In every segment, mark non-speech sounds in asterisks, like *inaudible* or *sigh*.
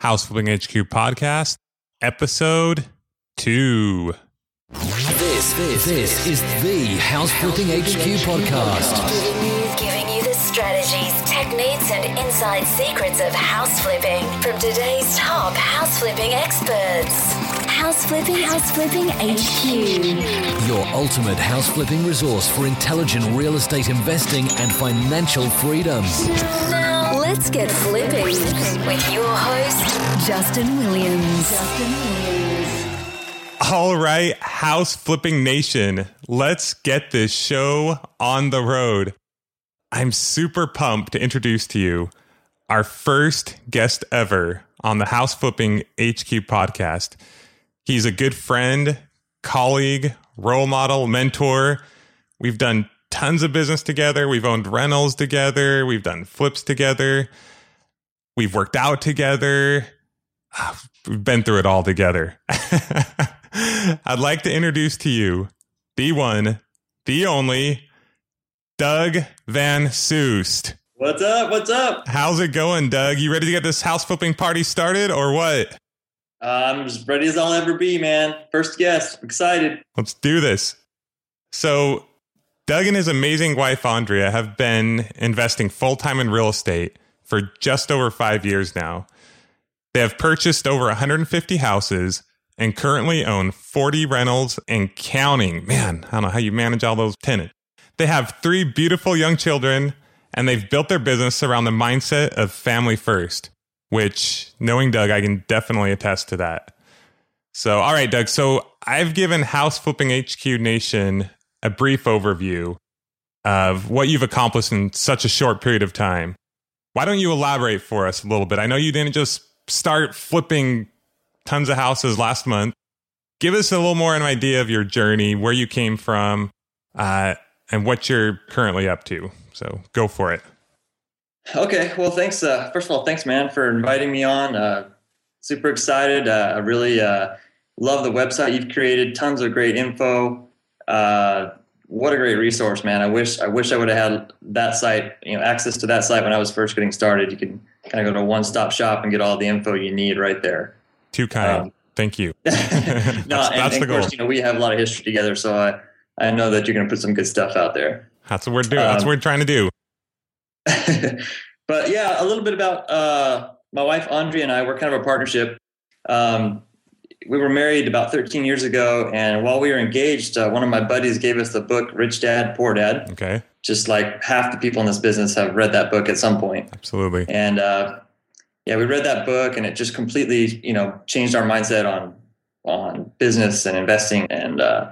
House Flipping HQ podcast, episode two. This, this, this is the House Flipping HQ podcast. Giving you, giving you the strategies, techniques, and inside secrets of house flipping from today's top house flipping experts. House flipping, house flipping HQ. Your ultimate house flipping resource for intelligent real estate investing and financial freedom. Let's get flipping with your host. Justin Williams. All right, House Flipping Nation, let's get this show on the road. I'm super pumped to introduce to you our first guest ever on the House Flipping HQ podcast. He's a good friend, colleague, role model, mentor. We've done tons of business together. We've owned rentals together. We've done flips together. We've worked out together. Ah, We've been through it all together. *laughs* I'd like to introduce to you the one, the only, Doug Van Soost. What's up? What's up? How's it going, Doug? You ready to get this house flipping party started or what? Uh, I'm as ready as I'll ever be, man. First guest. Excited. Let's do this. So, Doug and his amazing wife, Andrea, have been investing full time in real estate for just over five years now. They have purchased over 150 houses and currently own 40 rentals and counting. Man, I don't know how you manage all those tenants. They have three beautiful young children and they've built their business around the mindset of family first, which, knowing Doug, I can definitely attest to that. So, all right, Doug. So, I've given House Flipping HQ Nation a brief overview of what you've accomplished in such a short period of time. Why don't you elaborate for us a little bit? I know you didn't just start flipping tons of houses last month. Give us a little more an idea of your journey, where you came from, uh, and what you're currently up to. So go for it. Okay. Well, thanks. Uh, first of all, thanks, man, for inviting me on. Uh, super excited. Uh, I really uh, love the website you've created. Tons of great info. Uh, what a great resource, man. I wish I wish I would have had that site, you know, access to that site when I was first getting started. You can kind of go to a one-stop shop and get all the info you need right there. Too kind. Um, Thank you. *laughs* *laughs* no, that's and, that's and the of goal. course, you know, we have a lot of history together, so I I know that you're going to put some good stuff out there. That's what we're doing. That's Um, what we're trying to do. *laughs* but yeah, a little bit about uh, my wife Andrea and I. We're kind of a partnership. Um, we were married about 13 years ago, and while we were engaged, uh, one of my buddies gave us the book "Rich Dad Poor Dad." Okay. Just like half the people in this business have read that book at some point, Absolutely. and uh, yeah, we read that book, and it just completely, you know, changed our mindset on on business and investing, and uh,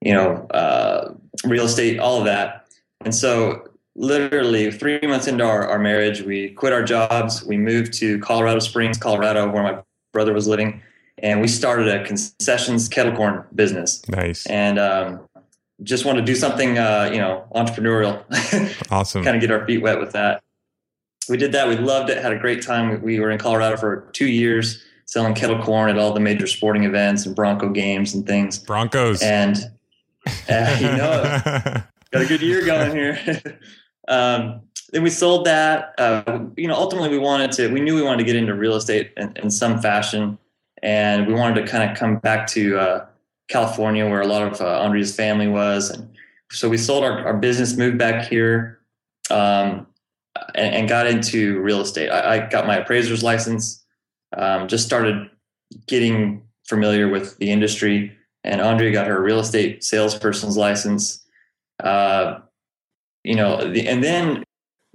you know, uh, real estate, all of that. And so, literally, three months into our, our marriage, we quit our jobs. We moved to Colorado Springs, Colorado, where my brother was living, and we started a concessions kettle corn business. Nice. And um, just wanted to do something, uh, you know, entrepreneurial. *laughs* Awesome. kind of get our feet wet with that. We did that. We loved it. Had a great time. We were in Colorado for two years selling kettle corn at all the major sporting events and Bronco games and things. Broncos. And *laughs* uh, you know, got a good year going here. *laughs* um, then we sold that. Uh, you know, ultimately we wanted to. We knew we wanted to get into real estate in, in some fashion, and we wanted to kind of come back to uh, California, where a lot of uh, Andrea's family was, and so we sold our, our business, moved back here, um, and, and got into real estate. I, I got my appraiser's license. Um, just started getting familiar with the industry and Andrea got her real estate salesperson's license. Uh, you know, the, and then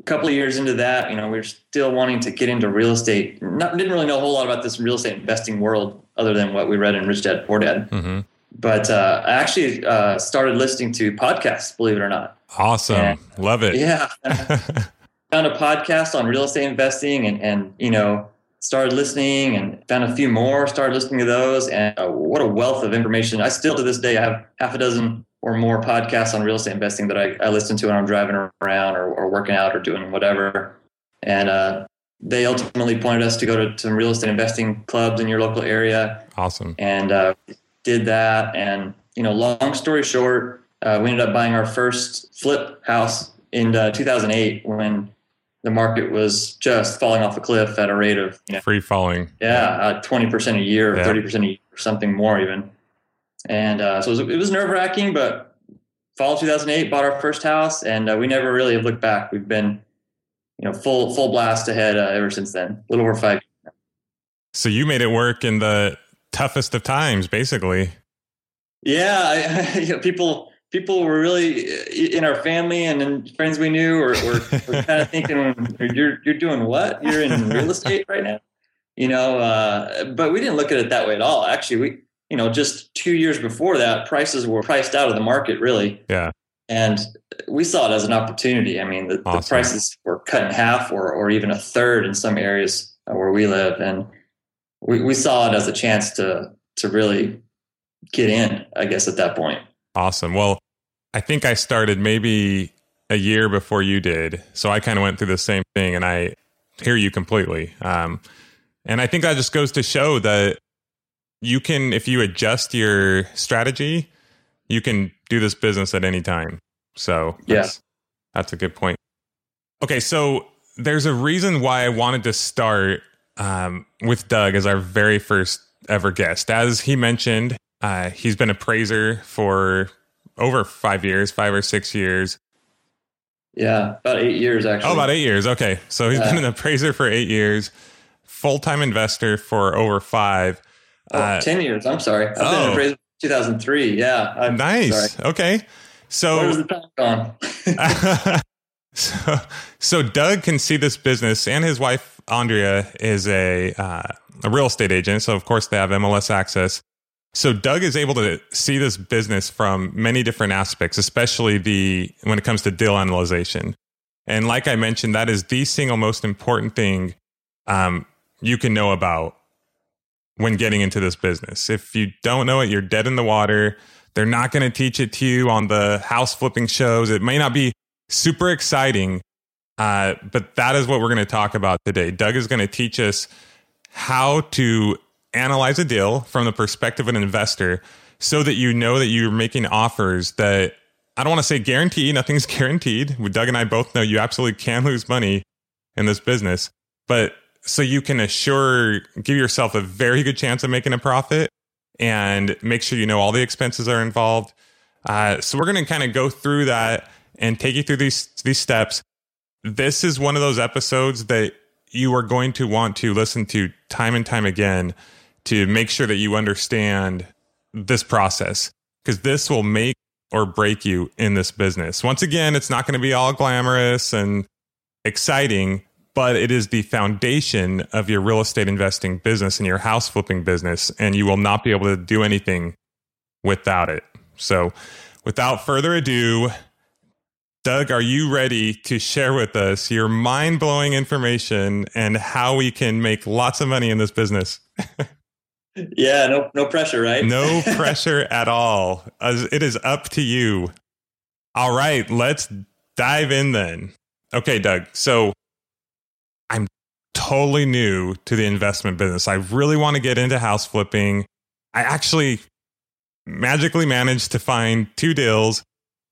a couple of years into that, you know, we were still wanting to get into real estate. Not didn't really know a whole lot about this real estate investing world other than what we read in Rich Dad Poor Dad. hmm But uh, I actually uh, started listening to podcasts, believe it or not. Awesome. Yeah. Love it. Yeah, *laughs* found a podcast on real estate investing, and and you know started listening and found a few more. Started listening to those, and uh, what a wealth of information! I still to this day I have half a dozen or more podcasts on real estate investing that I, I listen to when I'm driving around or, or working out or doing whatever. And uh, they ultimately pointed us to go to some real estate investing clubs in your local area, awesome. and uh, did that. And you know, long story short, uh, we ended up buying our first flip house in uh, 2008 when the market was just falling off a cliff at a rate of you know, free falling. Yeah, twenty percent a year, or thirty yeah. percent a year, or something more even. And uh, so it was, was nerve wracking, but fall 2008, bought our first house, and uh, we never really have looked back. We've been, you know, full full blast ahead uh, ever since then. A little over five. So you made it work in the toughest of times, basically. Yeah, I, *laughs* you know, people people were really in our family and in friends we knew were, were, were *laughs* kind of thinking, "You're you're doing what? You're in real estate right now." You know, uh, but we didn't look at it that way at all. Actually, we you know just two years before that, prices were priced out of the market really. Yeah. And we saw it as an opportunity. I mean, the, awesome. the prices were cut in half or, or even a third in some areas where we live. And we, we saw it as a chance to, to really get in, I guess, at that point. Awesome. Well, I think I started maybe a year before you did. So I kind of went through the same thing and I hear you completely. Um, and I think that just goes to show that you can, if you adjust your strategy, you can do this business at any time. So yes, yeah. that's a good point. Okay. So there's a reason why I wanted to start um, with Doug as our very first ever guest. As he mentioned, uh, he's been appraiser for over five years, five or six years. Yeah, about eight years actually. Oh, about eight years. Okay, so he's yeah. been an appraiser for eight years, full time investor for over five. Oh, uh, 10 years. I'm sorry. I've oh. been an oh. appraiser 2003. Yeah. I'm nice. Sorry. Okay. So, Where's the time gone? *laughs* so, so Doug can see this business, and his wife Andrea is a uh, a real estate agent. So of course they have MLS access. So Doug is able to see this business from many different aspects, especially the when it comes to deal analyzation. And like I mentioned, that is the single most important thing um, you can know about when getting into this business. If you don't know it, you're dead in the water. They're not going to teach it to you on the house flipping shows. It may not be super exciting, uh, but that is what we're going to talk about today. Doug is going to teach us how to analyze a deal from the perspective of an investor so that you know that you're making offers that I don't want to say guarantee, nothing's *laughs* guaranteed. Doug and I both know you absolutely can lose money in this business, but so you can assure, give yourself a very good chance of making a profit and make sure you know all the expenses are involved. Uh, so we're going to kind of go through that and take you through these these steps. This is one of those episodes that you are going to want to listen to time and time again to make sure that you understand this process because this will make or break you in this business. Once again, it's not going to be all glamorous and exciting, but it is the foundation of your real estate investing business and your house flipping business, and you will not be able to do anything without it. So, without further ado, Doug, are you ready to share with us your mind blowing information and how we can make lots of money in this business? *laughs* yeah, no, no pressure, right? no *laughs* pressure at all. It is up to you. All right, let's dive in then. Okay, Doug. So totally new to the investment business. I really want to get into house flipping. I actually magically managed to find two deals,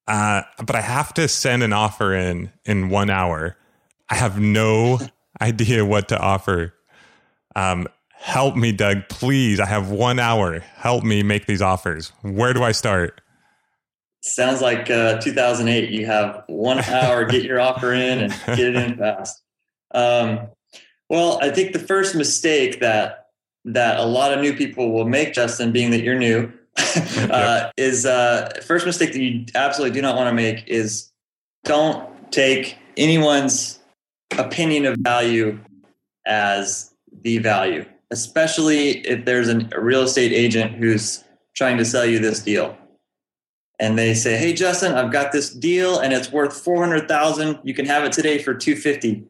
uh, but I have to send an offer in in one hour. I have no *laughs* idea what to offer. Um, help me, Doug, please. I have one hour. Help me make these offers. Where do I start? Sounds like uh, 2008. You have one hour, get your offer in and get it in *laughs* fast. Um, well, I think the first mistake that that a lot of new people will make, Justin, being that you're new, *laughs* uh, is uh, first mistake that you absolutely do not want to make is don't take anyone's opinion of value as the value especially if there's an, a real estate agent who's trying to sell you this deal. And they say, "Hey Justin, I've got this deal and it's worth 400,000. You can have it today for 250."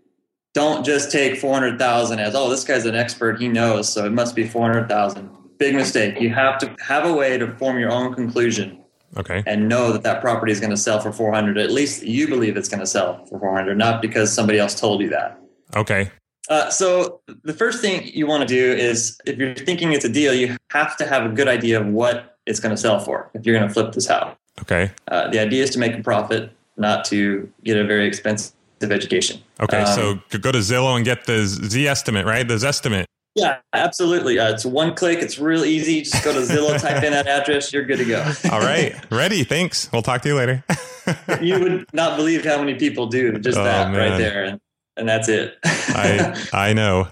Don't just take 400,000 as, "Oh, this guy's an expert, he knows, so it must be 400,000." Big mistake. You have to have a way to form your own conclusion. Okay. And know that that property is going to sell for 400. At least you believe it's going to sell for 400, not because somebody else told you that. Okay. Uh, so the first thing you want to do is if you're thinking it's a deal, you have to have a good idea of what it's going to sell for if you're going to flip this house. Okay. Uh, the idea is to make a profit, not to get a very expensive extensive education. Okay, Um, so go to Zillow and get the Z estimate, right? The Zestimate. Yeah, absolutely. Uh, it's one click. It's real easy. Just go to Zillow, *laughs* type in that address. You're good to go. All right, ready. Thanks. We'll talk to you later. *laughs* you would not believe how many people do just Oh, that right there, and, and that's it. I *laughs* I know.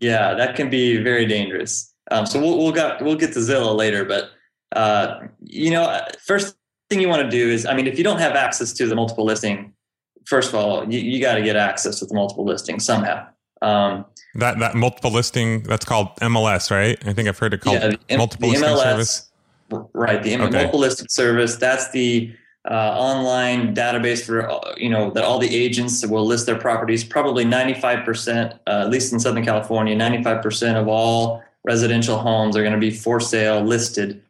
yeah, that can be very dangerous. Um, so we'll we'll got we'll get to Zillow later, but uh, you know, first thing you want to do is, I mean, if you don't have access to the multiple listing, first of all, you, you got to get access to the multiple listing somehow. Um, that that multiple listing that's called MLS, right? I think I've heard it called yeah, the multiple the listing MLS service. Right, the Okay. multiple listing service. That's the uh, online database for uh, you know that all the agents will list their properties. Probably ninety five percent, uh, at least in Southern California, ninety five percent of all residential homes are going to be for sale listed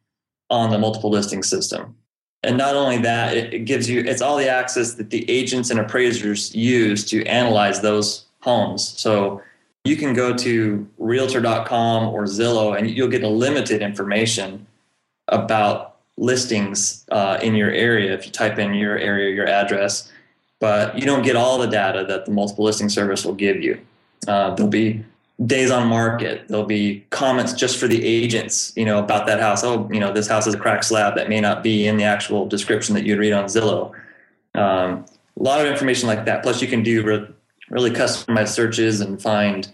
on the multiple listing system. And not only that, it, gives you it's all the access that the agents and appraisers use to analyze those homes. So you can go to realtor.com or Zillow and you'll get limited information about listings uh, in your area if you type in your area, your address, but you don't get all the data that the multiple listing service will give you. Uh, there'll be days on market. There'll be comments just for the agents, you know, about that house. Oh, you know, this house is a cracked slab that may not be in the actual description that you'd read on Zillow. Um, a lot of information like that. Plus, you can do re- really customized searches and find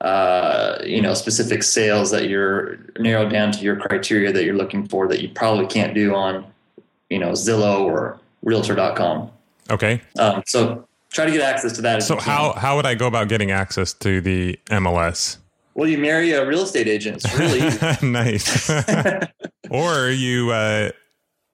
uh, you know specific sales that you're narrowed down to your criteria that you're looking for that you probably can't do on you know Zillow or Realtor.com. Okay. Um, so try to get access to that. So how how would I go about getting access to the MLS? Well, you marry a real estate agent. It's really easy. *laughs* nice. *laughs* or you, uh,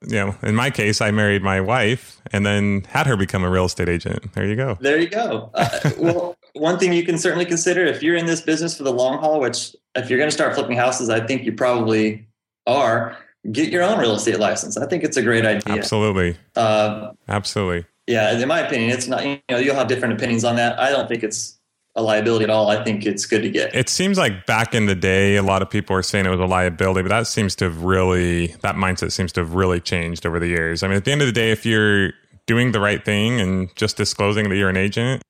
you know, in my case, I married my wife and then had her become a real estate agent. There you go. There you go. Uh, *laughs* well, one thing you can certainly consider if you're in this business for the long haul, which if you're going to start flipping houses, I think you probably are, get your own real estate license. I think it's a great idea. Absolutely. Uh, Absolutely. Yeah, in my opinion, it's not, you know, you'll have different opinions on that. I don't think it's a liability at all. I think it's good to get. It seems like back in the day, a lot of people were saying it was a liability, but that seems to have really, that mindset seems to have really changed over the years. I mean, at the end of the day, if you're doing the right thing and just disclosing that you're an agent,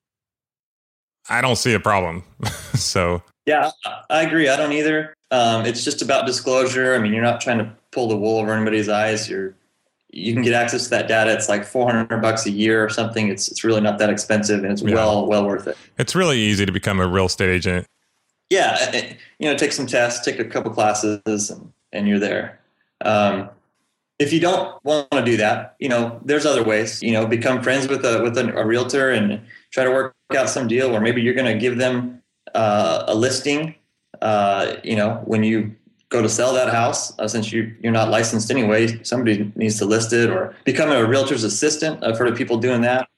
I don't see a problem. *laughs* so, Yeah, I- agree. I don't either. Um, it's just about disclosure. I mean, you're not trying to pull the wool over anybody's eyes. You're you can get access to that data. It's like 400 bucks a year or something. It's it's really not that expensive, and it's Yeah. well well worth it. it's really easy to become a real estate agent. Yeah, it- you know, take some tests, take a couple classes, and, and you're there. Um, if you don't want to do that, you know, there's other ways. You know, become friends with a with a, a realtor and try to work out some deal where maybe you're going to give them uh, a listing. Uh, you know, when you go to sell that house, uh, since you you're not licensed anyway, somebody needs to list it or become a realtor's assistant. I've heard of people doing that.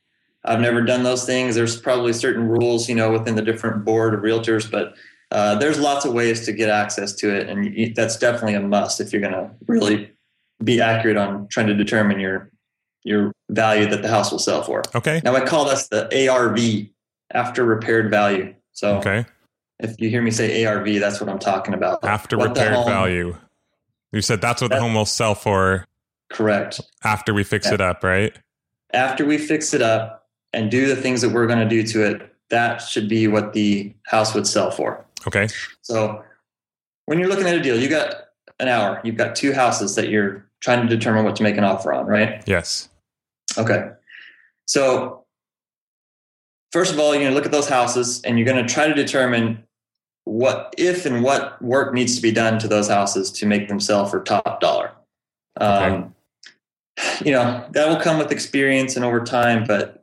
I've never done those things. There's probably certain rules, you know, within the different board of realtors, but uh, there's lots of ways to get access to it, and you, that's definitely a must if you're going to really be accurate on trying to determine your your value that the house will sell for. Okay. Now I call this the ARV, after repaired value. So Okay. If you hear me say ARV, that's what I'm talking about. After What repaired home- value. You said that's what the home will sell for Correct. after we fix Yeah. it up, right? After we fix it up and do the things that we're going to do to it, that should be what the house would sell for. Okay. So when you're looking at a deal, you got an hour. You've got two houses that you're trying to determine what to make an offer on, right? Yes. Okay. So first of all, you're going to look at those houses and you're going to try to determine what if and what work needs to be done to those houses to make them sell for top dollar. Um, You know that will come with experience and over time. But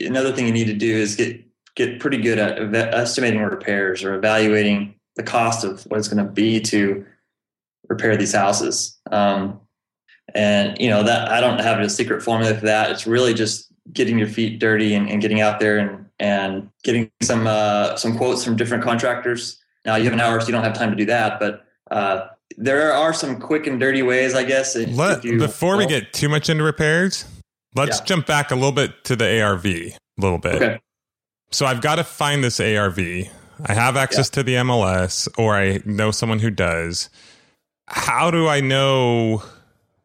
another thing you need to do is get get pretty good at eva- estimating repairs or evaluating the cost of what it's going to be to repair these houses. Um, and you know that I don't have a secret formula for that. It's really just getting your feet dirty and, and getting out there and and getting some uh, some quotes from different contractors. Now you have an hour, so you don't have time to do that. But uh, there are some quick and dirty ways, I guess. if Let, you- before we get too much into repairs, let's Yeah. jump back a little bit to the ARV a little bit. okay, So I've got to find this ARV. I have access to the MLS or I know someone who does. How do I know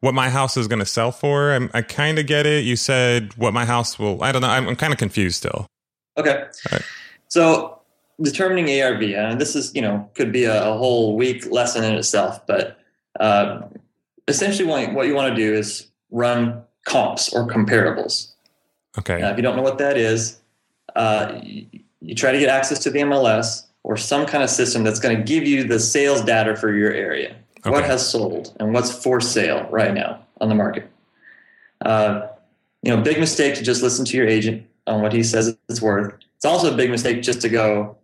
what my house is going to sell for. I'm, I kind of get it. You said what my house will. I don't know. I'm, I'm kind of confused still. Okay. Right. So determining ARV, and this is you know could be a, a whole week lesson in itself, but uh, essentially what, what you want to do is run comps or comparables. Okay. Now, if you don't know what that is, uh, you, you try to get access to the MLS or some kind of system that's going to give you the sales data for your area. What has sold and what's for sale right now on the market. Uh, you know, big mistake to just listen to your agent on what he says it's worth. It's also a big mistake just to go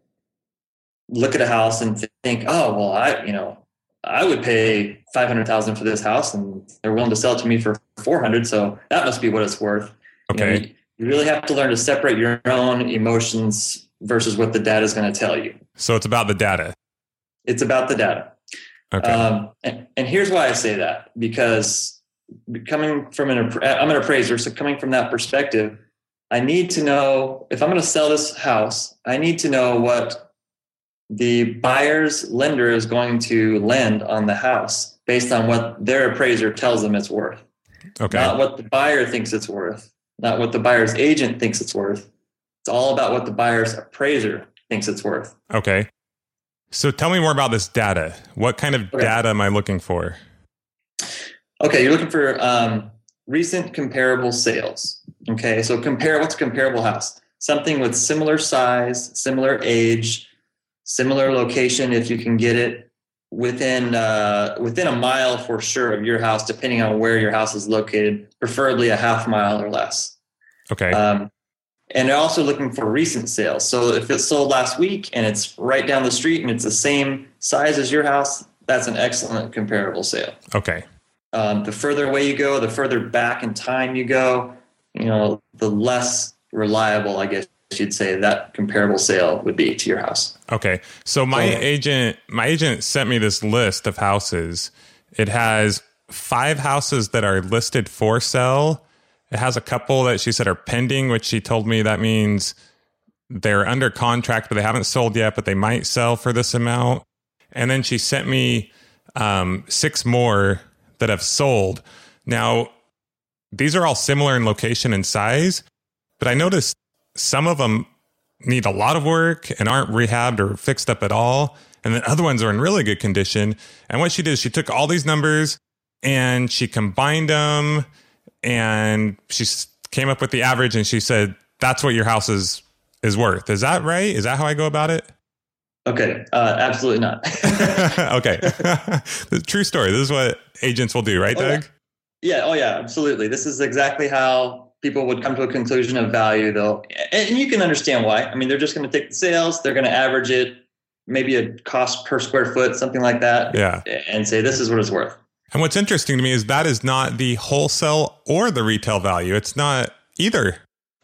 look at a house and think, oh, well, I, you know, I would pay five hundred thousand for this house, and they're willing to sell it to me for four hundred, so that must be what it's worth. You know, Okay. you- you really have to learn to separate your own emotions versus what the data is going to tell you. So it's about the data. It's about the data. Okay. Um, and, and here's why I say that because coming from an I'm an appraiser, so coming from that perspective, I need to know if I'm going to sell this house, I need to know what the buyer's lender is going to lend on the house based on what their appraiser tells them it's worth, okay. not what the buyer thinks it's worth, not what the buyer's agent thinks it's worth. It's all about what the buyer's appraiser thinks it's worth. okay. So tell me more about this data. What kind of Okay. data am I looking for? Okay, you're looking for um, recent comparable sales. Okay, so compare what's a comparable house? Something with similar size, similar age, similar location if you can get it within uh, within a mile for sure of your house, depending on where your house is located, preferably a half mile or less. Okay. Um, and they're also looking for recent sales. So if it sold last week and it's right down the street and it's the same size as your house, that's an excellent comparable sale. okay. Um, the further away you go, the further back in time you go, you know, the less reliable, I guess you'd say, that comparable sale would be to your house. Okay. So my So- agent my agent sent me this list of houses. It has five houses that are listed for sale. It has a couple that she said are pending, which she told me that means they're under contract, but they haven't sold yet, but they might sell for this amount. And then she sent me um, six more that have sold. Now, these are all similar in location and size, but I noticed some of them need a lot of work and aren't rehabbed or fixed up at all. And then other ones are in really good condition. And what she did is she took all these numbers and she combined them and she came up with the average and she said, that's what your house is, is worth. Is that right? Is that how I go about it? Okay, uh, absolutely not. *laughs* *laughs* okay. the *laughs* true story. This is what agents will do, right, Oh, yeah. Doug? yeah, oh yeah, absolutely. This is exactly how people would come to a conclusion of value, though. And you can understand why. I mean, they're just going to take the sales, they're going to average it, maybe a cost per square foot, something like that, Yeah. and say this is what it's worth. And what's interesting to me is that is not the wholesale or the retail value. It's not either.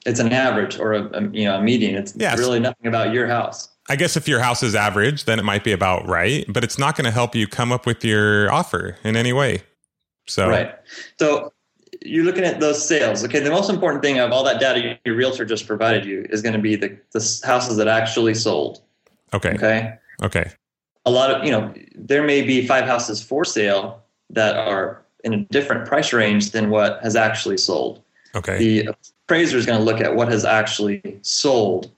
It's an average or a, a you know a median. It's Yes. really nothing about your house. I guess if your house is average, then it might be about right, but it's not going to help you come up with your offer in any way. So, Right. So you're looking at those sales. Okay. The most important thing of all that data your realtor just provided you is going to be the, the houses that actually sold. okay. Okay. Okay. A lot of, you know, there may be five houses for sale that are in a different price range than what has actually sold. Okay. The appraiser is going to look at what has actually sold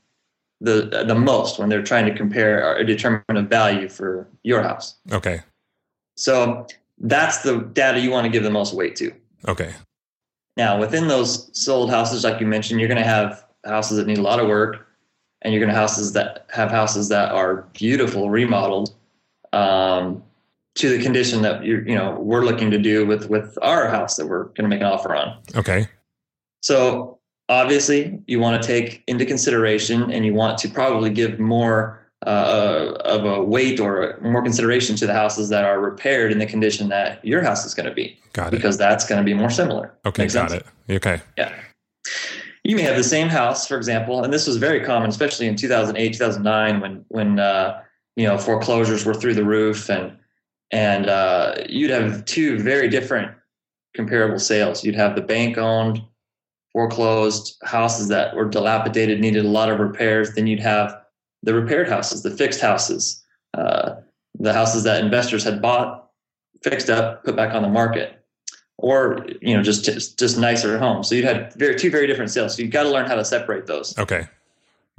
the the most when they're trying to compare or determine a value for your house. Okay. So that's the data you want to give the most weight to. Okay. Now, within those sold houses, like you mentioned, you're going to have houses that need a lot of work, and you're going to houses that have houses that are beautiful, remodeled, um, to the condition that you you know we're looking to do with with our house that we're going to make an offer on. Okay. So obviously, you want to take into consideration, and you want to probably give more uh, of a weight or more consideration to the houses that are repaired in the condition that your house is going to be, Got it. because that's going to be more similar. Okay. Make Got sense? it. Okay. Yeah. You may have the same house, for example, and this was very common, especially in 2008, 2009, when when uh, you know foreclosures were through the roof, and and uh, you'd have two very different comparable sales. You'd have the bank-owned, foreclosed houses that were dilapidated, needed a lot of repairs. Then you'd have the repaired houses, the fixed houses, uh, the houses that investors had bought, fixed up, put back on the market. or you know just just, just nicer homes. So you had very two very different sales. So you've got to learn how to separate those. Okay.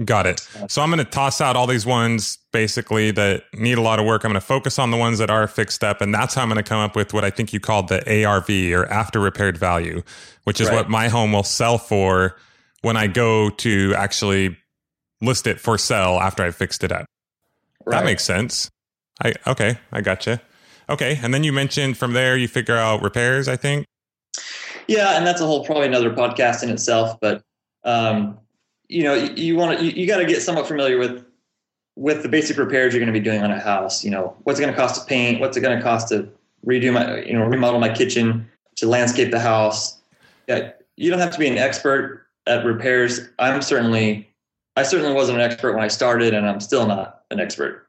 Got it. So I'm going to toss out all these ones basically that need a lot of work. I'm going to focus on the ones that are fixed up. And that's how I'm going to come up with what I think you called the ARV or after repaired value, which is Right. what my home will sell for when I go to actually list it for sale after I fixed it up. That makes sense. I okay, I gotcha. Okay, and then you mentioned from there you figure out repairs. I think. Yeah, and that's a whole probably another podcast in itself. But um, you know, you, you want to you, you got to get somewhat familiar with with the basic repairs you're going to be doing on a house. You know, what's it going to cost to paint? What's it going to cost to redo my you know remodel my kitchen to landscape the house? Yeah, you don't have to be an expert at repairs. I'm certainly I certainly wasn't an expert when I started, and I'm still not an expert.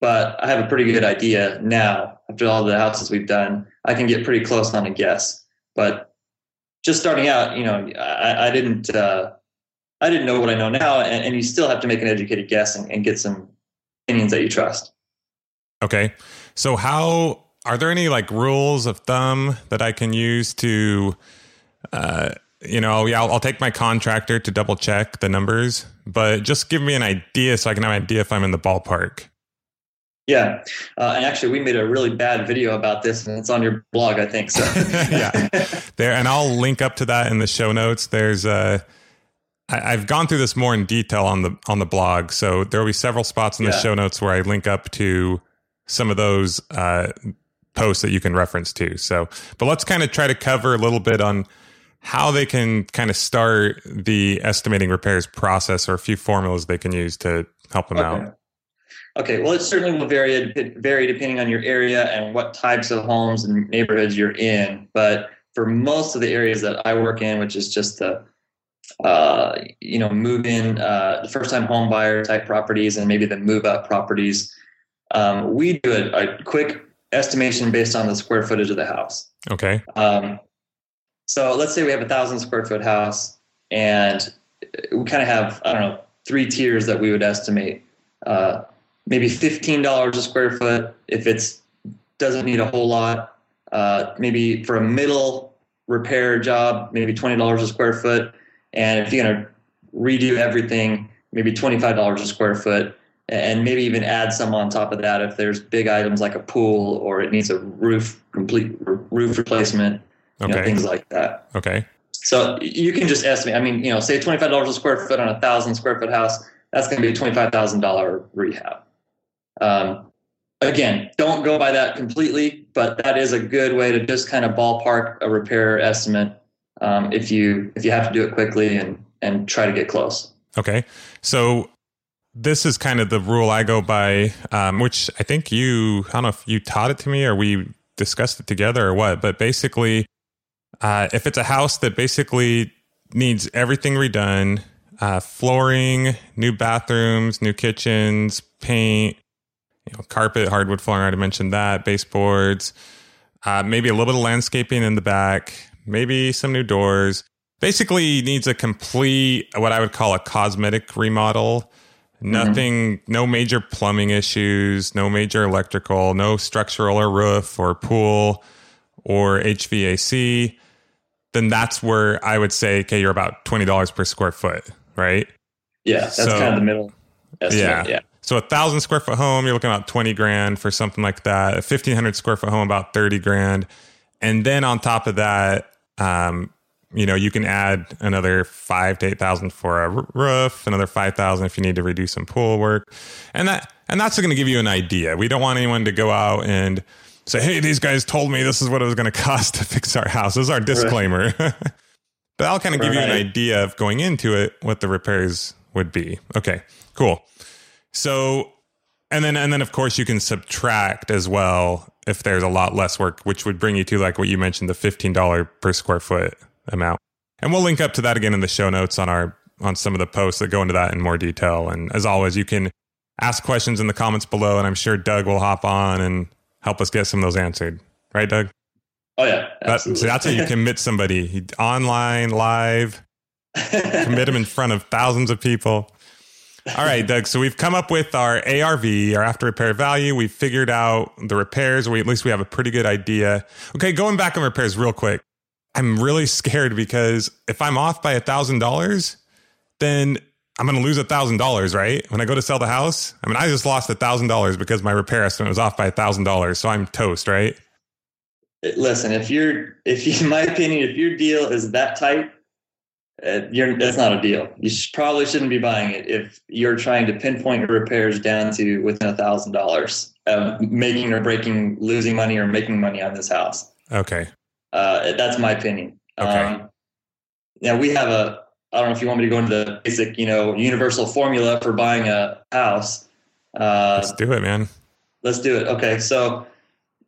But I have a pretty good idea now after all the houses we've done. I can get pretty close on a guess. But just starting out, you know, I, I didn't uh, I didn't know what I know now, and, and you still have to make an educated guess and, and get some opinions that you trust. Okay, so how are there any like rules of thumb that I can use to, uh, you know, yeah, I'll, I'll take my contractor to double check the numbers, but just give me an idea so I can have an idea if I'm in the ballpark. Yeah, uh, and actually, we made a really bad video about this, and it's on your blog, I think. So *laughs* Yeah. *laughs* there and i'll link up to that in the show notes there's uh I, i've gone through this more in detail on the on the blog so there will be several spots in the show notes where i link up to some of those uh posts that you can reference to so but let's kind of try to cover a little bit on how they can kind of start the estimating repairs process or a few formulas they can use to help them Okay. out Okay, well, it certainly will vary vary depending on your area and what types of homes and neighborhoods you're in. But for most of the areas that I work in, which is just the uh, you know move in, uh, the first time home buyer type properties, and maybe the move up properties, um, we do a, a quick estimation based on the square footage of the house. okay Um, so let's say we have a thousand square foot house, and we kind of have I don't know three tiers that we would estimate. Uh, maybe fifteen dollars a square foot if it's doesn't need a whole lot. Uh, maybe for a middle repair job, maybe twenty dollars a square foot, and if you're gonna redo everything, maybe twenty five dollars a square foot, and maybe even add some on top of that if there's big items like a pool or it needs a roof complete roof replacement, you know, things like that. okay So you can just estimate. I mean, you know, say twenty five dollars a square foot on a thousand square foot house. That's going to be a twenty five thousand dollar rehab. Um, again, don't go by that completely, but that is a good way to just kind of ballpark a repair estimate um, if you if you have to do it quickly and and try to get close. Okay. So this is kind of the rule I go by, um, which I think you, I don't know if you taught it to me or we discussed it together or what, but basically, uh, if it's a house that basically needs everything redone, uh, flooring, new bathrooms, new kitchens, paint, you know, carpet, hardwood flooring, I already mentioned that, baseboards, uh, maybe a little bit of landscaping in the back, maybe some new doors. Basically, needs a complete, what I would call a cosmetic remodel. Mm-hmm. Nothing, no major plumbing issues, no major electrical, no structural or roof or pool or HVAC. Then that's where I would say, okay, you're about $20 per square foot, right? Yeah, that's So- kind of the middle estimate. Yeah. Yeah. So a thousand square foot home, you're looking about 20 grand for something like that. A 1500 square foot home, about 30 grand. And then on top of that, um, you know, you can add another five to 8,000 for a roof, another 5,000 if you need to redo some pool work. And that, and that's going to give you an idea. We don't want anyone to go out and say, Hey, these guys told me this is what it was going to cost to *laughs* fix our house. This is our disclaimer. *laughs* but I'll kind of give you an idea of going into it, what the repairs would be. Okay, cool. So, and then and then of course you can subtract as well if there's a lot less work, which would bring you to like what you mentioned, the fifteen dollar per square foot amount. And we'll link up to that again in the show notes on our on some of the posts that go into that in more detail. And as always, you can ask questions in the comments below, and I'm sure Doug will hop on and help us get some of those answered. Right, Doug? Oh yeah. That, so that's how you commit somebody online, live, commit them in front of thousands of people. All right, Doug. So we've come up with our ARV, our after repair value. We've figured out the repairs. We at least we have a pretty good idea. Okay, going back on repairs real quick. I'm really scared because if I'm off by a thousand dollars, then I'm going to lose a thousand dollars, right? When I go to sell the house, I mean, I just lost a thousand dollars because my repair estimate was off by a thousand dollars. So I'm toast, right? Listen, if you're, if you, in *laughs* my opinion, if your deal is that tight, you're that's not a deal. You should, probably shouldn't be buying it if you're trying to pinpoint your repairs down to within a thousand dollars of making or breaking, losing money or making money on this house. Okay. Uh, that's my opinion. Okay. Um, now we have a. I don't know if you want me to go into the basic, you know, universal formula for buying a house. Uh, Let's do it, man. Let's do it. Okay, so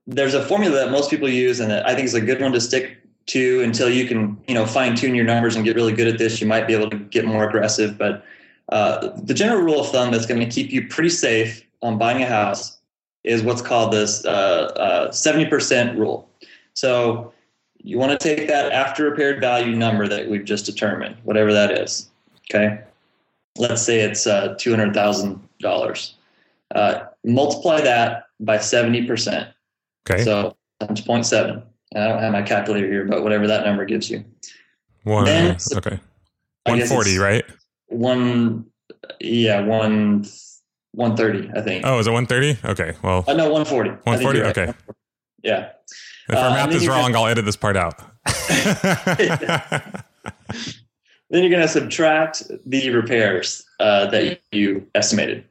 there's a formula that most people use, and I think it's a good one to stick to until you can, you know, fine tune your numbers and get really good at this. You might be able to get more aggressive, but uh, the general rule of thumb that's going to keep you pretty safe on buying a house is what's called this uh, uh, 70% rule. So you want to take that after repaired value number that we've just determined, whatever that is. Okay. Let's say it's uh, $200,000. Uh, multiply that by 70%. Okay. So times 0.7. I don't have my calculator here, but whatever that number gives you. One. Then- okay. I One guess forty, it's right? One, yeah, one, 130, I think. Oh, is it one thirty? Okay. Well, Uh, no, 140. 140, right. Okay. Yeah. if our uh, math is wrong, can- I'll edit this part out. *laughs* Then you're going to subtract the repairs uh, that you estimated.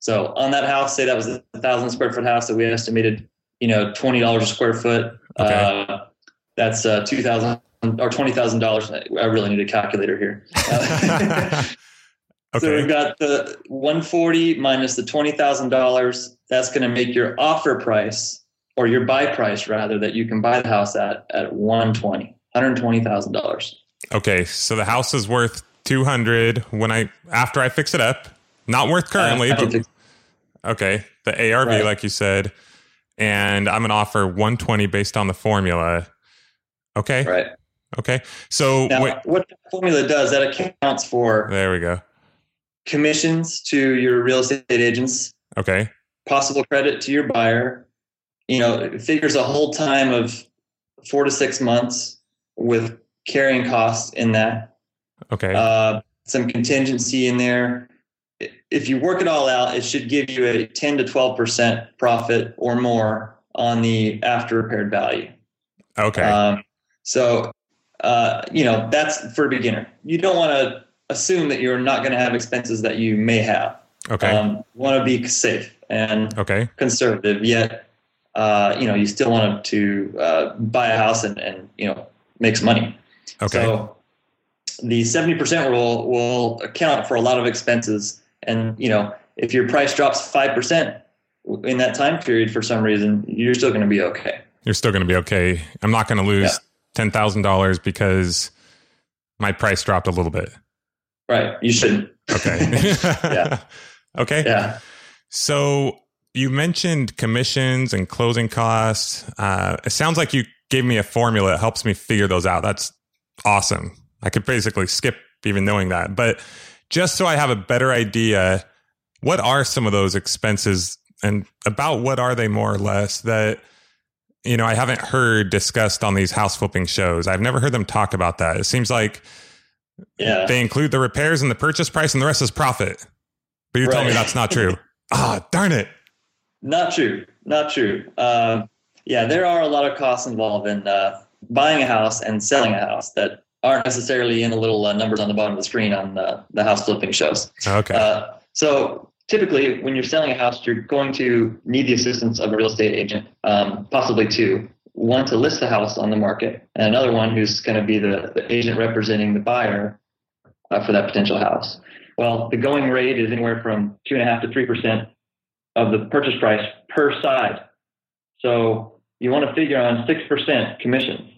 So on that house, say that was a thousand square foot house that we estimated, you know, twenty dollars a square foot. Okay. Uh, that's uh, two thousand or twenty thousand dollars. I really need a calculator here. *laughs* Uh, *laughs* So we've got the 140 minus the $20,000. That's going to make your offer price or your buy price rather that you can buy the house at at 120, $120,000. Okay, so the house is worth 200 when I after I fix it up. Not worth currently, Uh, but okay, the ARV Right. like you said, and I'm going to offer 120 based on the formula. Okay. right. Okay. So Now, wait, what the formula does, that accounts for there we go. commissions to your real estate agents, Okay. possible credit to your buyer. You know, it figures a whole time of four to six months with carrying costs in that. Okay. uh, some contingency in there. If you work it all out, it should give you a 10 to 12% profit or more on the after repaired value. okay. Um, so, uh, you know, that's for a beginner. You don't want to assume that you're not going to have expenses that you may have. okay. Um, want to be safe and okay. conservative, yet, uh, you know, you still want to uh, buy a house and, and, you know, make some money. Okay. So the 70% rule will account for a lot of expenses. And, you know, if your price drops 5% in that time period for some reason, you're still going to be okay. You're still going to be okay. I'm not going to lose $10,000 because my price dropped a little bit. Right. You shouldn't. Okay. *laughs* *laughs* Yeah. Okay. Yeah. So you mentioned commissions and closing costs. Uh, it sounds like you gave me a formula that helps me figure those out. That's awesome. I could basically skip even knowing that. But just so I have a better idea, what are some of those expenses and about what are they more or less that you know I haven't heard discussed on these house flipping shows. I've never heard them talk about that. It seems like Yeah. they include the repairs and the purchase price and the rest is profit. But you're telling me that's not *laughs* true. Ah, darn it. Not true. Not true. Um, yeah, there are a lot of costs involved in uh, buying a house and selling a house that aren't necessarily in the little uh, numbers on the bottom of the screen on uh, the house flipping shows. Okay. Uh, so typically, when you're selling a house, you're going to need the assistance of a real estate agent, um, possibly two. One to list the house on the market, and another one who's going to be the, the agent representing the buyer uh, for that potential house. Well, the going rate is anywhere from two and a half to three percent of the purchase price per side. So you want to figure on six percent commissions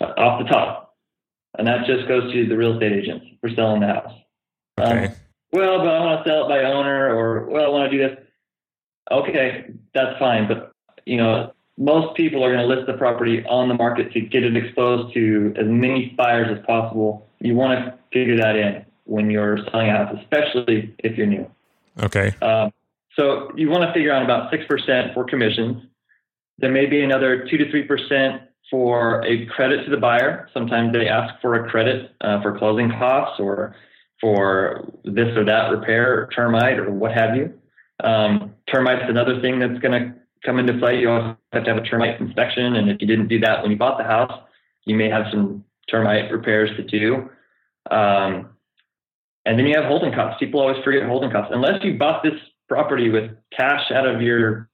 uh, off the top, and that just goes to the real estate agents for selling the house. okay. Um, well, but I want to sell it by owner, or well, I want to do this. Okay, that's fine, but you know, most people are going to list the property on the market to get it exposed to as many buyers as possible. You want to figure that in. when you're selling a house, especially if you're new. Okay. Um, so you want to figure out about 6% for commissions. There may be another 2 to 3% for a credit to the buyer. Sometimes they ask for a credit uh, for closing costs or for this or that repair termite or what have you. Um, termite's another thing that's going to come into play. You also have to have a termite inspection. And if you didn't do that when you bought the house, you may have some termite repairs to do. Um, and then you have holding costs. People always forget holding costs. Unless you bought this property with cash out of your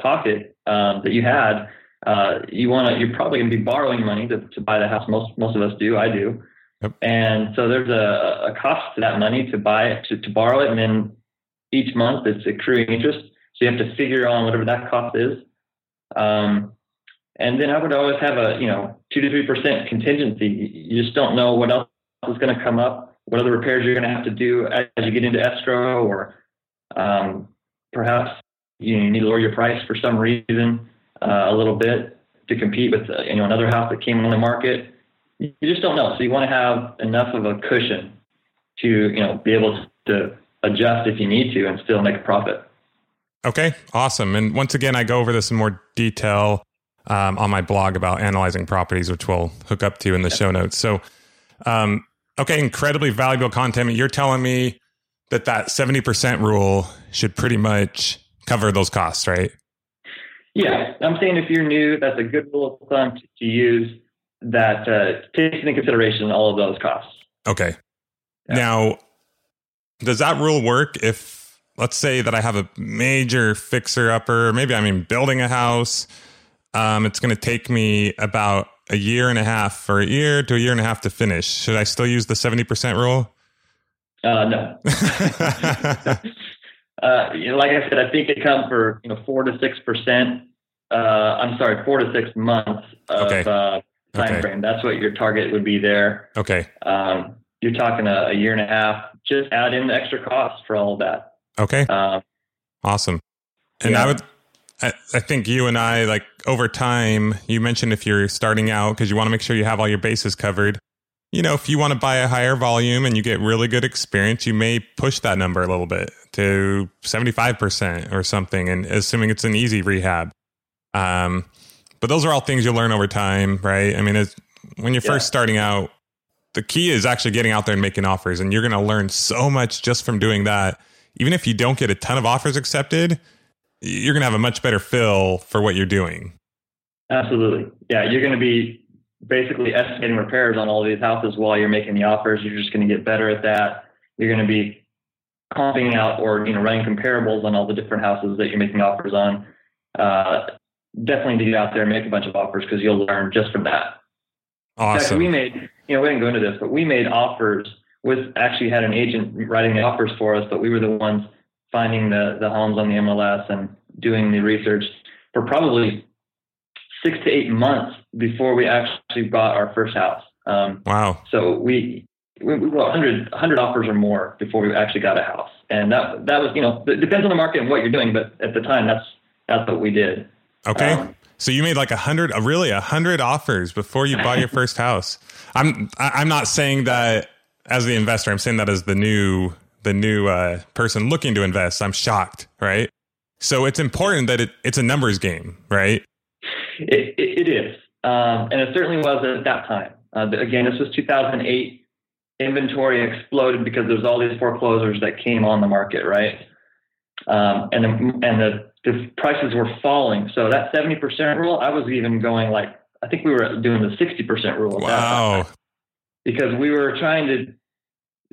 pocket um, that you had, uh, you want to. You're probably going to be borrowing money to, to buy the house. Most most of us do. I do. Yep. And so there's a, a cost to that money to buy it, to, to borrow it, and then each month it's accruing interest. So you have to figure on whatever that cost is. Um, and then I would always have a, you know, two to three percent contingency. You just don't know what else is going to come up, what other repairs you're going to have to do as you get into escrow, or um, perhaps you need to lower your price for some reason uh, a little bit to compete with, uh, you know, another house that came on the market. You just don't know. So you want to have enough of a cushion to, you know, be able to adjust if you need to and still make a profit. Okay, awesome. And once again, I go over this in more detail um, on my blog about analyzing properties, which we'll hook up to in the show notes. So, um, okay, incredibly valuable content. You're telling me that that 70% rule should pretty much cover those costs, right? Yeah, I'm saying if you're new, that's a good rule of thumb to use that uh, takes into consideration all of those costs. Okay. Yeah. Now, does that rule work if, let's say, that I have a major fixer upper, maybe I mean building a house? Um, it's going to take me about a year and a half or a year to a year and a half to finish. Should I still use the 70% rule? Uh, no. *laughs* *laughs* uh, you know, like I said, I think it comes for you know four to six percent. Uh, I'm sorry, four to six months of okay. uh, time okay. frame. That's what your target would be there. Okay. Um, you're talking a, a, year and a half. Just add in the extra costs for all of that. Okay. Um, awesome. And yeah. I would, I, I think you and I like over time. You mentioned if you're starting out because you want to make sure you have all your bases covered you know, if you want to buy a higher volume and you get really good experience, you may push that number a little bit to 75% or something, and assuming it's an easy rehab. Um, but those are all things you'll learn over time, right? I mean, it's, when you're yeah. first starting out, the key is actually getting out there and making offers, and you're going to learn so much just from doing that. Even if you don't get a ton of offers accepted, you're going to have a much better feel for what you're doing. Absolutely. Yeah, you're going to be basically estimating repairs on all these houses while you're making the offers. You're just going to get better at that. You're going to be comping out or you know running comparables on all the different houses that you're making offers on. Uh, definitely to get out there and make a bunch of offers because you'll learn just from that. Awesome. Fact, we made you know we didn't go into this, but we made offers with actually had an agent writing the offers for us, but we were the ones finding the the homes on the MLS and doing the research for probably six to eight months before we actually bought our first house. Um, wow. So we, we, we got 100, 100 offers or more before we actually got a house. And that, that was, you know, it depends on the market and what you're doing, but at the time that's, that's what we did. Okay. Um, so you made like a hundred, really a hundred offers before you bought your first house. I'm, I'm not saying that as the investor, I'm saying that as the new, the new uh, person looking to invest. I'm shocked, right? So it's important that it, it's a numbers game, right? It, it, it is. Um, and it certainly was at that time. Uh, again, this was 2008. Inventory exploded because there was all these foreclosures that came on the market, right? Um, and the, and the, the prices were falling. So that 70% rule, I was even going like, I think we were doing the 60% rule. Wow. Because we were trying to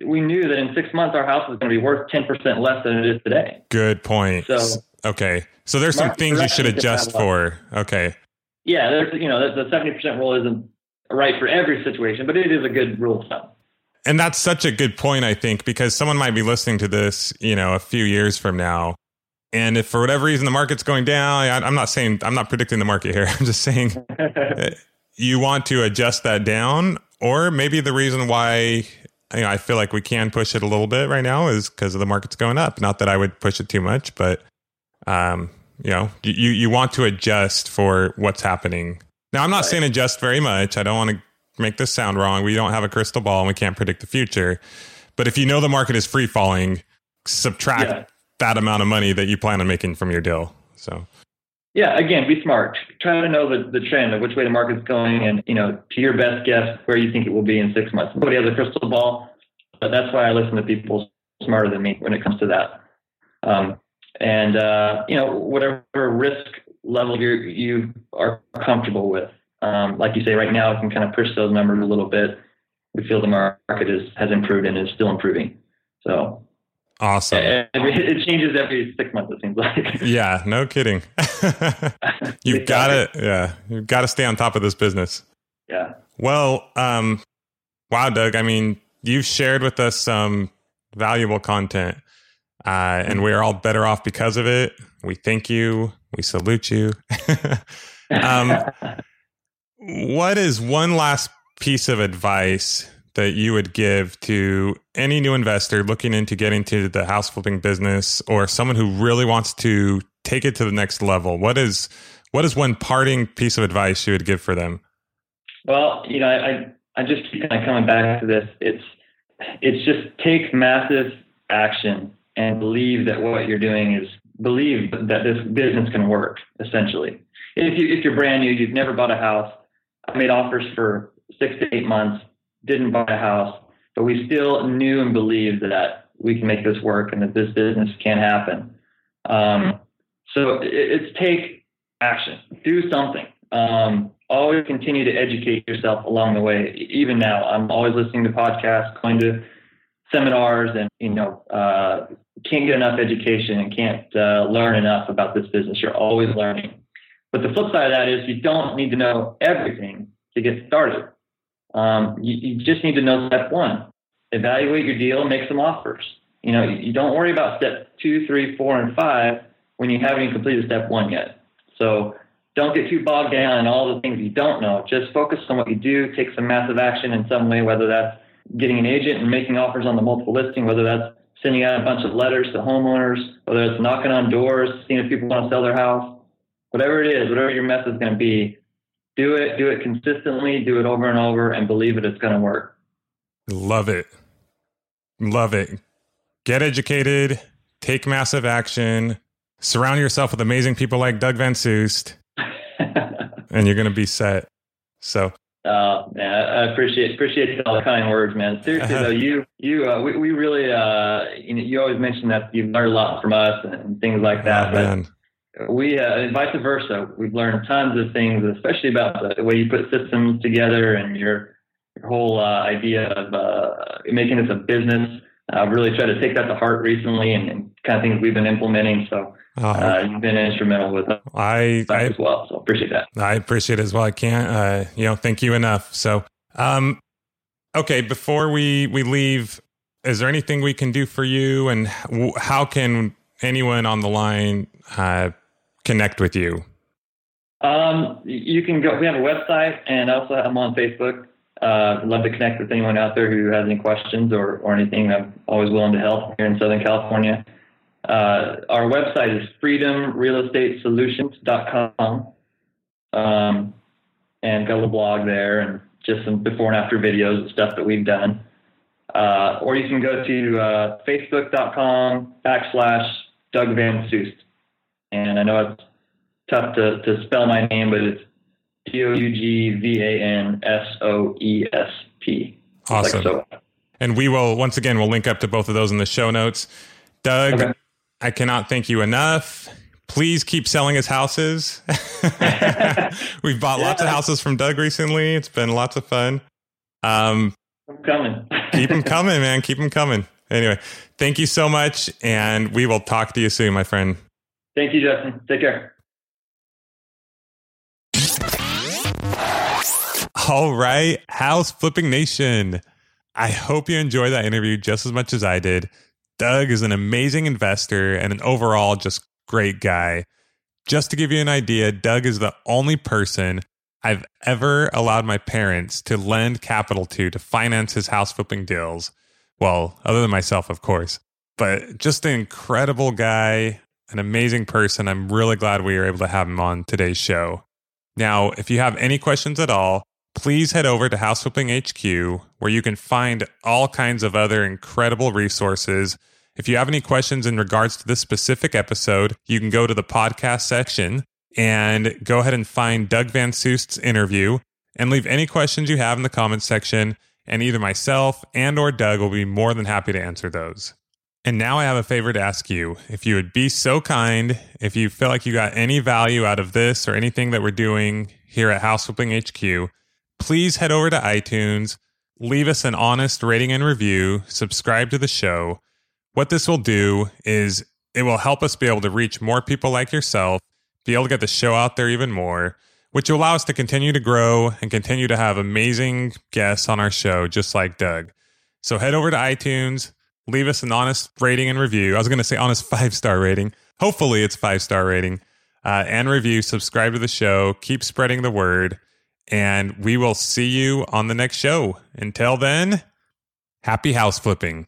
we knew that in six months our house was going to be worth 10% less than it is today. Good point. So, okay. So there's some things you should adjust for. Okay yeah, there's you know the seventy percent rule isn't right for every situation, but it is a good rule of thumb. And that's such a good point, I think, because someone might be listening to this, you know, a few years from now. And if for whatever reason the market's going down, I'm not saying I'm not predicting the market here. *laughs* I'm just saying *laughs* you want to adjust that down, or maybe the reason why you know, I feel like we can push it a little bit right now is because of the market's going up. Not that I would push it too much, but um, you know, you, you want to adjust for what's happening. Now, I'm not right. saying adjust very much. I don't want to make this sound wrong. We don't have a crystal ball and we can't predict the future. But if you know the market is free falling, subtract Yeah. That amount of money that you plan on making from your deal. So Yeah, again, be smart. Try to know the, the trend of which way the market's going and, you know, to your best guess where you think it will be in six months. Nobody has a crystal ball, but that's why I listen to people smarter than me when it comes to that. Um, and, uh, you know, whatever risk level you you are comfortable with. Um, like you say, right now, it can kind of push those numbers a little bit. We feel the market is, has improved and is still improving. So awesome. it changes every six months, it seems like. *laughs* Yeah, no kidding. *laughs* you've got to, yeah, you've got to stay on top of this business. Yeah. Well, um, wow, Doug. I mean, you've shared with us some valuable content, uh, and we're all better off because of it. We thank you. We salute you. *laughs* um, what is one last piece of advice that you would give to any new investor looking into getting into the house flipping business or someone who really wants to take it to the next level? What is what is one parting piece of advice you would give for them? Well, you know, I I just keep kind of coming back to this. It's it's just take massive action and believe that what you're doing is believe that this business can work. Essentially, if you if you're brand new, you've never bought a house. I made offers for six to eight months, didn't buy a house, but we still knew and believed that we can make this work and that this business can happen. Um, so it, it's take action, do something. Um, always continue to educate yourself along the way. Even now, I'm always listening to podcasts, going to seminars, and you know, uh, can't get enough education and can't uh, learn enough about this business. You're always learning. But the flip side of that is you don't need to know everything to get started. Um, you, you just need to know step one. Evaluate your deal, make some offers. You know, you, don't worry about step two, three, four, and five when you haven't even completed step one yet. So don't get too bogged down in all the things you don't know. Just focus on what you do. Take some massive action in some way, whether that's getting an agent and making offers on the multiple listing, whether that's sending out a bunch of letters to homeowners, whether it's knocking on doors, seeing if people want to sell their house, whatever it is, whatever your method is going to be, do it, do it consistently, do it over and over, and believe it, it's going to work. Love it. Love it. Get educated, take massive action, surround yourself with amazing people like Doug Van Soest, *laughs* and you're going to be set. So, Uh, man, I appreciate appreciate all the kind words, man. Seriously though, *laughs* you you uh, we we really uh, you know you always mention that you've learned a lot from us and things like that, oh, but man. We uh, and vice versa. We've learned tons of things, especially about the way you put systems together and your your whole uh, idea of uh, making this a business. I've really tried to take that to heart recently, and, and kind of things we've been implementing. So Oh, uh, you've been instrumental with us I, I as well. So appreciate that. I appreciate it as well. I can't, uh, you know, thank you enough. So, um, okay, before we we leave, is there anything we can do for you, and w- how can anyone on the line uh, connect with you? Um, you can go. We have a website, and also I'm on Facebook. Uh, love to connect with anyone out there who has any questions or, or anything. I'm always willing to help here in Southern California. Uh, our website is freedomrealestatesolutions.com. Um, and got a little blog there and just some before and after videos and stuff that we've done. Uh, or you can go to uh, facebook.com backslash Doug Van Soest. And I know it's tough to, to spell my name, but it's D O U G V A N S O E S T. Awesome. Like so. And we will once again we'll link up to both of those in the show notes. Doug, Okay. I cannot thank you enough. Please keep selling his houses. *laughs* We've bought lots of houses from Doug recently. It's been lots of fun. Um, I'm coming. keep them coming, man. Keep them coming. Anyway, thank you so much, and we will talk to you soon, my friend. Thank you, Justin. Take care. All right, House Flipping Nation. I hope you enjoyed that interview just as much as I did. Doug is an amazing investor and an overall just great guy. Just to give you an idea, Doug is the only person I've ever allowed my parents to lend capital to to finance his house flipping deals. Well, other than myself, of course. But just an incredible guy, an amazing person. I'm really glad we were able to have him on today's show. Now, if you have any questions at all, please head over to House Flipping HQ where you can find all kinds of other incredible resources. If you have any questions in regards to this specific episode, you can go to the podcast section and go ahead and find Doug Van Soest's interview and leave any questions you have in the comments section and either myself and or Doug will be more than happy to answer those. And now I have a favor to ask you. If you would be so kind, if you feel like you got any value out of this or anything that we're doing here at House Flipping HQ, please head over to iTunes, leave us an honest rating and review, subscribe to the show. What this will do is it will help us be able to reach more people like yourself, be able to get the show out there even more, which will allow us to continue to grow and continue to have amazing guests on our show, just like Doug. So head over to iTunes, leave us an honest rating and review. I was going to say honest *laughs* five star rating. Hopefully, it's five star rating uh, and review. Subscribe to the show. Keep spreading the word. And we will see you on the next show. Until then, happy house flipping.